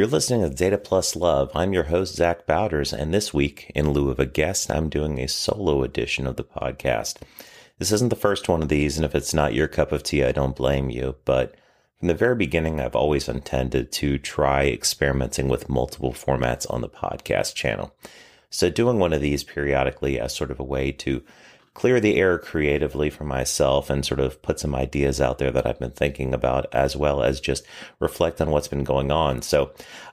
You're listening to Data Plus Love. I'm your host, Zach Bowders, and this week, in lieu of a guest, I'm doing a solo edition of the podcast. This isn't the first one of these, and if it's not your cup of tea, I don't blame you. But from the very beginning, I've always intended to try experimenting with multiple formats on the podcast channel. So, doing one of these periodically as sort of a way to clear the air creatively for myself and sort of put some ideas out there that I've been thinking about, as well as just reflect on what's been going on. So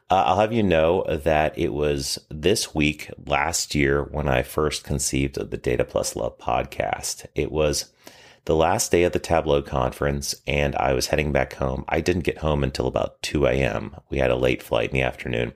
uh, I'll have you know that it was this week last year when I first conceived of the Data Plus Love podcast. It was the last day of the Tableau conference, and I was heading back home. I didn't get home until about 2 a.m. We had a late flight in the afternoon.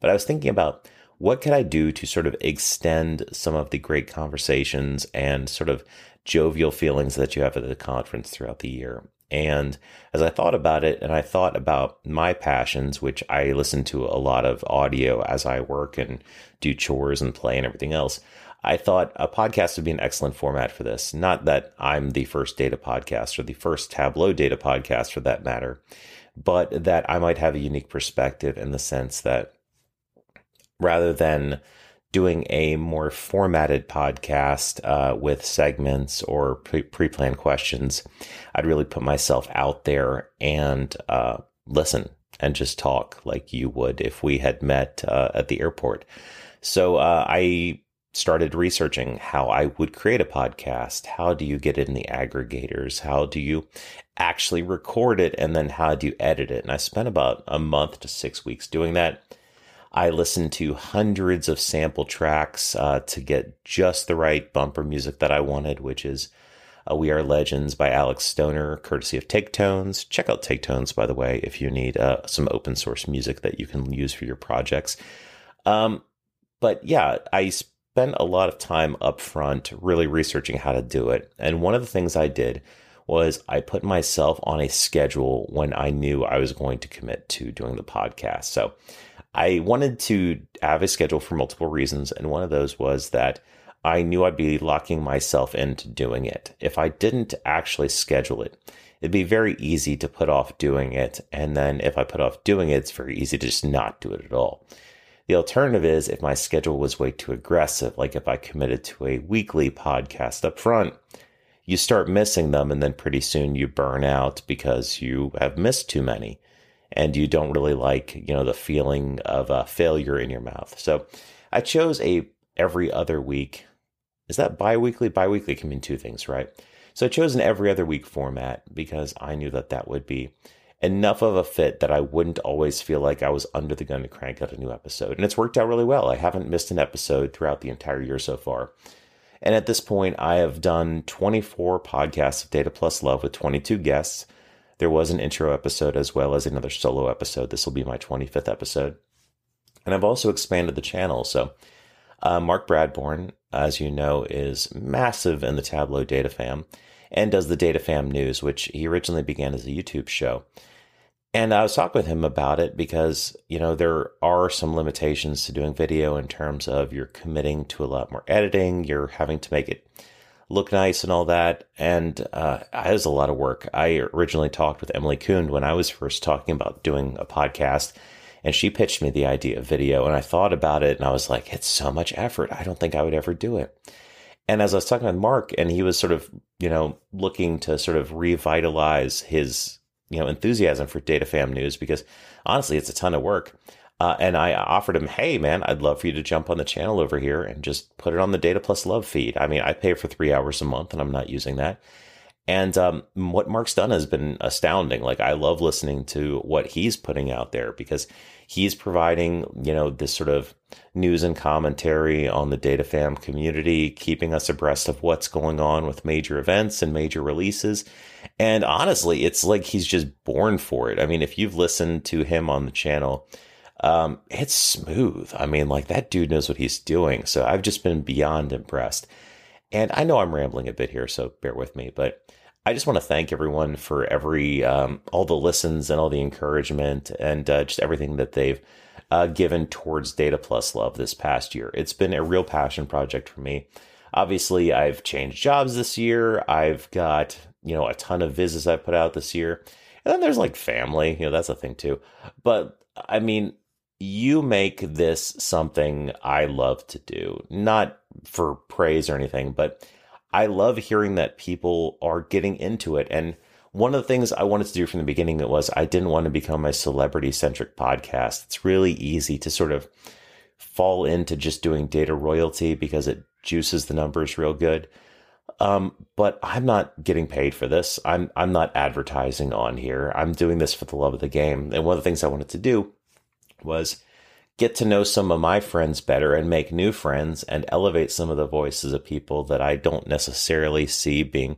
But I was thinking about what could I do to sort of extend some of the great conversations and sort of jovial feelings that you have at the conference throughout the year? And as I thought about it, and I thought about my passions, which I listen to a lot of audio as I work and do chores and play and everything else, I thought a podcast would be an excellent format for this. Not that I'm the first data podcast or the first Tableau data podcast for that matter, but that I might have a unique perspective in the sense that rather than doing a more formatted podcast uh, with segments or pre planned questions, I'd really put myself out there and uh, listen and just talk like you would if we had met uh, at the airport. So uh, I started researching how I would create a podcast. How do you get it in the aggregators? How do you actually record it? And then how do you edit it? And I spent about a month to six weeks doing that I listened to hundreds of sample tracks uh, to get just the right bumper music that I wanted, which is uh, We Are Legends by Alex Stoner, courtesy of Take Tones. Check out Take Tones, by the way, if you need uh, some open source music that you can use for your projects. Um, but yeah, I spent a lot of time up front really researching how to do it. And one of the things I did was I put myself on a schedule when I knew I was going to commit to doing the podcast. So I wanted to have a schedule for multiple reasons, and one of those was that I knew I'd be locking myself into doing it. If I didn't actually schedule it, it'd be very easy to put off doing it. And then if I put off doing it, it's very easy to just not do it at all. The alternative is if my schedule was way too aggressive, like if I committed to a weekly podcast up front, you start missing them and then pretty soon you burn out because you have missed too many and you don't really like, you know, the feeling of a failure in your mouth. So I chose a every other week. Is that biweekly? Biweekly can mean two things, right? So I chose an every other week format because I knew that that would be enough of a fit that I wouldn't always feel like I was under the gun to crank out a new episode. And it's worked out really well. I haven't missed an episode throughout the entire year so far. And at this point, I have done 24 podcasts of Data Plus Love with 22 guests. There was an intro episode as well as another solo episode. This will be my 25th episode. And I've also expanded the channel. So, uh, Mark Bradbourne, as you know, is massive in the Tableau Data Fam and does the Data Fam News, which he originally began as a YouTube show. And I was talking with him about it because, you know, there are some limitations to doing video in terms of you're committing to a lot more editing, you're having to make it look nice and all that. And uh, it was a lot of work. I originally talked with Emily Kuhn when I was first talking about doing a podcast, and she pitched me the idea of video. And I thought about it, and I was like, it's so much effort. I don't think I would ever do it. And as I was talking with Mark, and he was sort of, you know, looking to sort of revitalize his, you know, enthusiasm for Data Fam News because honestly, it's a ton of work. Uh, and I offered him, hey, man, I'd love for you to jump on the channel over here and just put it on the Data Plus Love feed. I mean, I pay for three hours a month and I'm not using that. And um, what Mark's done has been astounding. Like, I love listening to what he's putting out there because he's providing, you know, this sort of news and commentary on the Data Fam community, keeping us abreast of what's going on with major events and major releases. And honestly, it's like he's just born for it. I mean, if you've listened to him on the channel, um, it's smooth. I mean, like that dude knows what he's doing. So I've just been beyond impressed. And I know I'm rambling a bit here, so bear with me, but I just want to thank everyone for every, um, all the listens and all the encouragement and uh, just everything that they've uh, given towards Data Plus Love this past year. It's been a real passion project for me. Obviously, I've changed jobs this year. I've got, you know, a ton of visits I put out this year. And then there's like family, you know, that's a thing too. But I mean, you make this something I love to do, not for praise or anything, but I love hearing that people are getting into it. And one of the things I wanted to do from the beginning was I didn't want to become a celebrity centric podcast. It's really easy to sort of fall into just doing data royalty because it juices the numbers real good. Um, but I'm not getting paid for this. I'm I'm not advertising on here. I'm doing this for the love of the game. And one of the things I wanted to do was get to know some of my friends better and make new friends and elevate some of the voices of people that I don't necessarily see being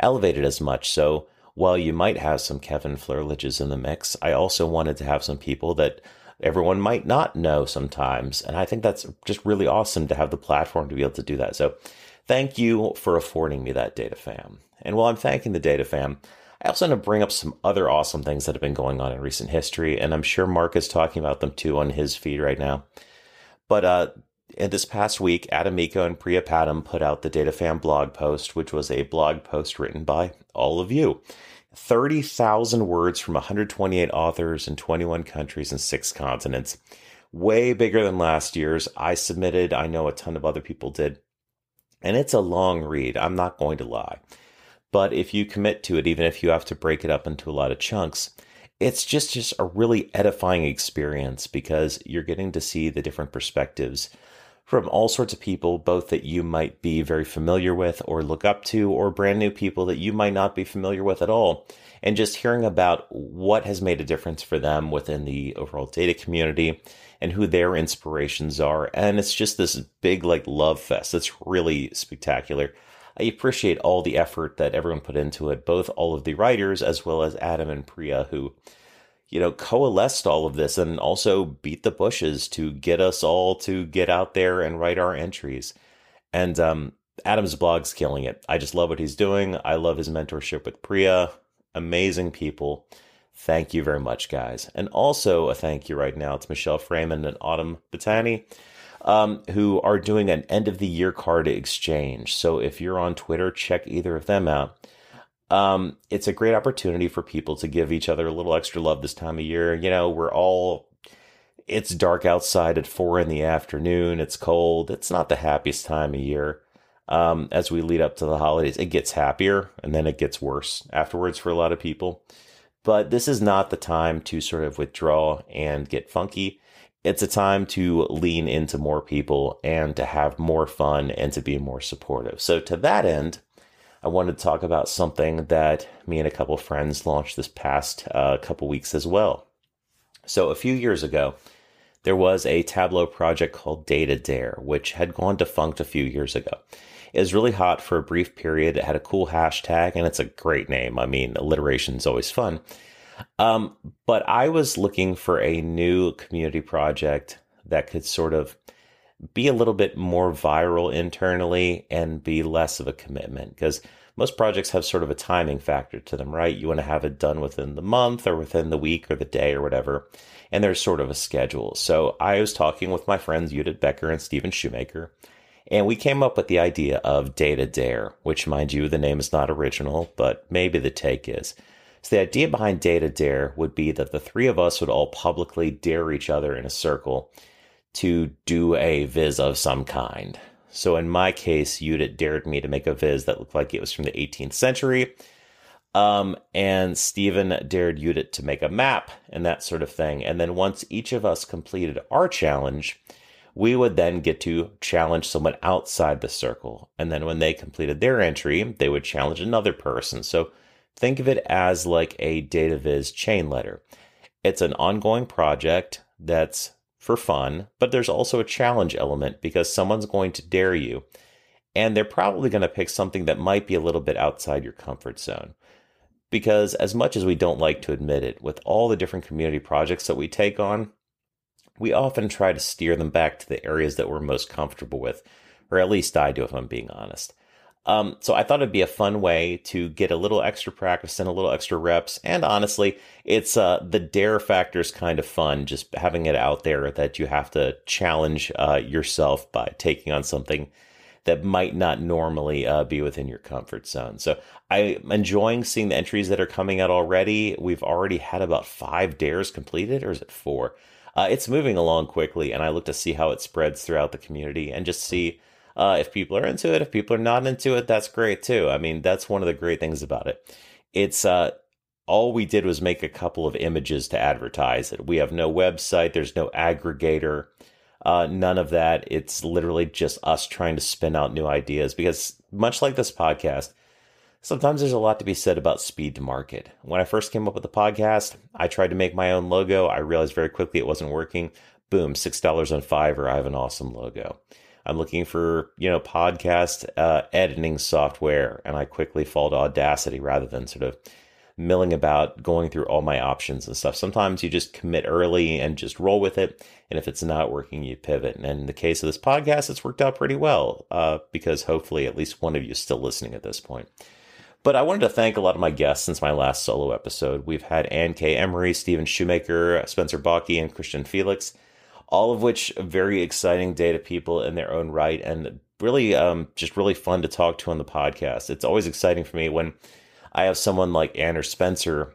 elevated as much. So while you might have some Kevin Flerlages in the mix, I also wanted to have some people that everyone might not know sometimes. And I think that's just really awesome to have the platform to be able to do that. So thank you for affording me that data fam. And while I'm thanking the data fam, I also want to bring up some other awesome things that have been going on in recent history, and I'm sure Mark is talking about them too on his feed right now. But uh, this past week, Adam Mico and Priya Padham put out the DataFam blog post, which was a blog post written by all of you. 30,000 words from 128 authors in 21 countries and six continents. Way bigger than last year's. I submitted, I know a ton of other people did. And it's a long read, I'm not going to lie. But if you commit to it, even if you have to break it up into a lot of chunks, it's just just a really edifying experience because you're getting to see the different perspectives from all sorts of people, both that you might be very familiar with or look up to, or brand new people that you might not be familiar with at all. And just hearing about what has made a difference for them within the overall data community and who their inspirations are. And it's just this big, like, love fest. It's really spectacular. I appreciate all the effort that everyone put into it, both all of the writers as well as Adam and Priya, who, you know, coalesced all of this and also beat the bushes to get us all to get out there and write our entries. And um, Adam's blog's killing it. I just love what he's doing. I love his mentorship with Priya. Amazing people. Thank you very much, guys. And also a thank you right now to Michelle Frayman and Autumn Battani um, who are doing an end of the year card exchange. So if you're on Twitter, check either of them out. Um, it's a great opportunity for people to give each other a little extra love this time of year. You know, we're all, it's dark outside at four in the afternoon. It's cold. It's not the happiest time of year. Um, as we lead up to the holidays, it gets happier and then it gets worse afterwards for a lot of people. But this is not the time to sort of withdraw and get funky it's a time to lean into more people and to have more fun and to be more supportive. So, to that end, I wanted to talk about something that me and a couple friends launched this past uh, couple weeks as well. So, a few years ago, there was a Tableau project called Data Dare, which had gone defunct a few years ago. It was really hot for a brief period. It had a cool hashtag, and it's a great name. I mean, alliteration is always fun. Um, but I was looking for a new community project that could sort of be a little bit more viral internally and be less of a commitment because most projects have sort of a timing factor to them, right? You want to have it done within the month or within the week or the day or whatever. And there's sort of a schedule. So I was talking with my friends Judith Bekker and Stephen Shoemaker, and we came up with the idea of Data Dare, which, mind you, the name is not original, but maybe the take is. So the idea behind Data Dare would be that the three of us would all publicly dare each other in a circle to do a viz of some kind. So in my case, Judith dared me to make a viz that looked like it was from the 18th century. Um, and Stephen dared Judith to make a map and that sort of thing. And then once each of us completed our challenge, we would then get to challenge someone outside the circle. And then when they completed their entry, they would challenge another person. So Think of it as like a data viz chain letter. It's an ongoing project that's for fun, but there's also a challenge element because someone's going to dare you. And they're probably going to pick something that might be a little bit outside your comfort zone. Because as much as we don't like to admit it, with all the different community projects that we take on, we often try to steer them back to the areas that we're most comfortable with, or at least I do if I'm being honest. Um, so I thought it'd be a fun way to get a little extra practice and a little extra reps. And honestly, it's uh, the dare factor is kind of fun, just having it out there that you have to challenge uh, yourself by taking on something that might not normally uh, be within your comfort zone. So I'm enjoying seeing the entries that are coming out already. We've already had about five dares completed, or is it four? Uh, it's moving along quickly, and I look to see how it spreads throughout the community and just see uh, if people are into it. If people are not into it, that's great too. I mean, that's one of the great things about it. It's uh, all we did was make a couple of images to advertise it. We have no website, there's no aggregator, uh, none of that. It's literally just us trying to spin out new ideas because, much like this podcast, sometimes there's a lot to be said about speed to market. When I first came up with the podcast, I tried to make my own logo. I realized very quickly it wasn't working. Boom, $6 on Fiverr. I have an awesome logo. I'm looking for, you know, podcast uh, editing software, and I quickly fall to Audacity rather than sort of milling about going through all my options and stuff. Sometimes you just commit early and just roll with it. And if it's not working, you pivot. And in the case of this podcast, it's worked out pretty well uh, because hopefully at least one of you is still listening at this point. But I wanted to thank a lot of my guests since my last solo episode. We've had Ann K. Emery, Stephen Shoemaker, Spencer Baucke, and Christian Felix, all of which very exciting data people in their own right and really um, just really fun to talk to on the podcast. It's always exciting for me when I have someone like Ann or Spencer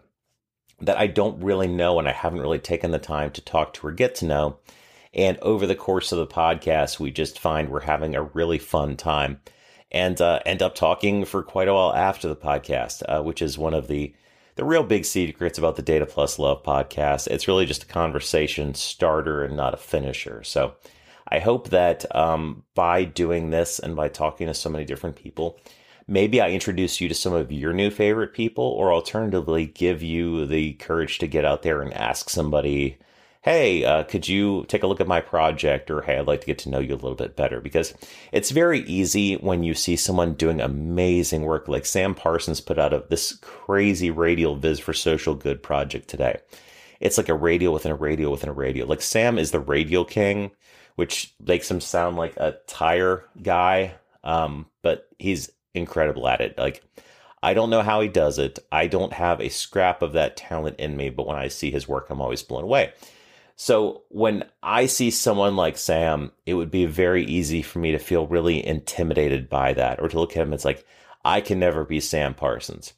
that I don't really know and I haven't really taken the time to talk to or get to know. And over the course of the podcast, we just find we're having a really fun time and uh, end up talking for quite a while after the podcast, uh, which is one of the the real big secrets about the Data Plus Love podcast. It's really just a conversation starter and not a finisher. So I hope that um, by doing this and by talking to so many different people, maybe I introduce you to some of your new favorite people, or alternatively, give you the courage to get out there and ask somebody hey, uh, could you take a look at my project? Or hey, I'd like to get to know you a little bit better. Because it's very easy when you see someone doing amazing work, like Sam Parsons put out of this crazy radial viz for social good project today. It's like a radial within a radial within a radial. Like Sam is the radial king, which makes him sound like a tire guy. Um, but he's incredible at it. Like, I don't know how he does it. I don't have a scrap of that talent in me, but when I see his work, I'm always blown away. So when I see someone like Sam, it would be very easy for me to feel really intimidated by that or to look at him. It's like, I can never be Sam Parsons.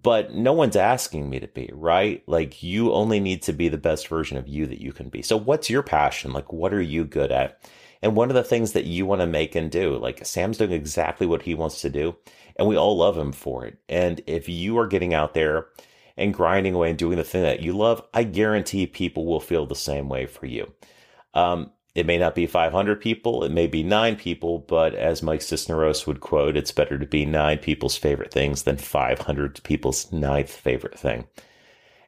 But no one's asking me to be, right? Like you only need to be the best version of you that you can be. So what's your passion? Like what are you good at? And one of the things that you want to make and do, like Sam's doing exactly what he wants to do, and we all love him for it. And if you are getting out there and grinding away and doing the thing that you love, I guarantee people will feel the same way for you. Um, it may not be 500 people, it may be nine people, but as Mike Cisneros would quote, it's better to be nine people's favorite things than 500 people's ninth favorite thing.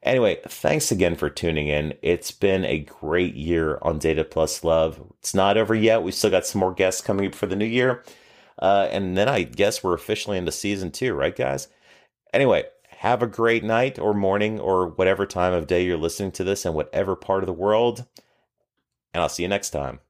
Anyway, thanks again for tuning in. It's been a great year on Data Plus Love. It's not over yet. We've still got some more guests coming up for the new year. Uh, and then I guess we're officially into season two, right, guys? Anyway, have a great night or morning or whatever time of day you're listening to this in whatever part of the world. And I'll see you next time.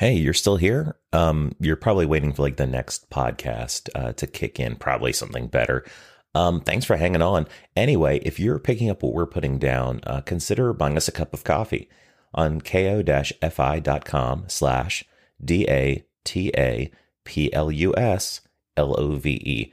Hey, you're still here? Um, you're probably waiting for like the next podcast uh, to kick in, probably something better. Um, thanks for hanging on. Anyway, if you're picking up what we're putting down, uh, consider buying us a cup of coffee on ko-fi.com slash D-A-T-A-P-L-U-S-L-O-V-E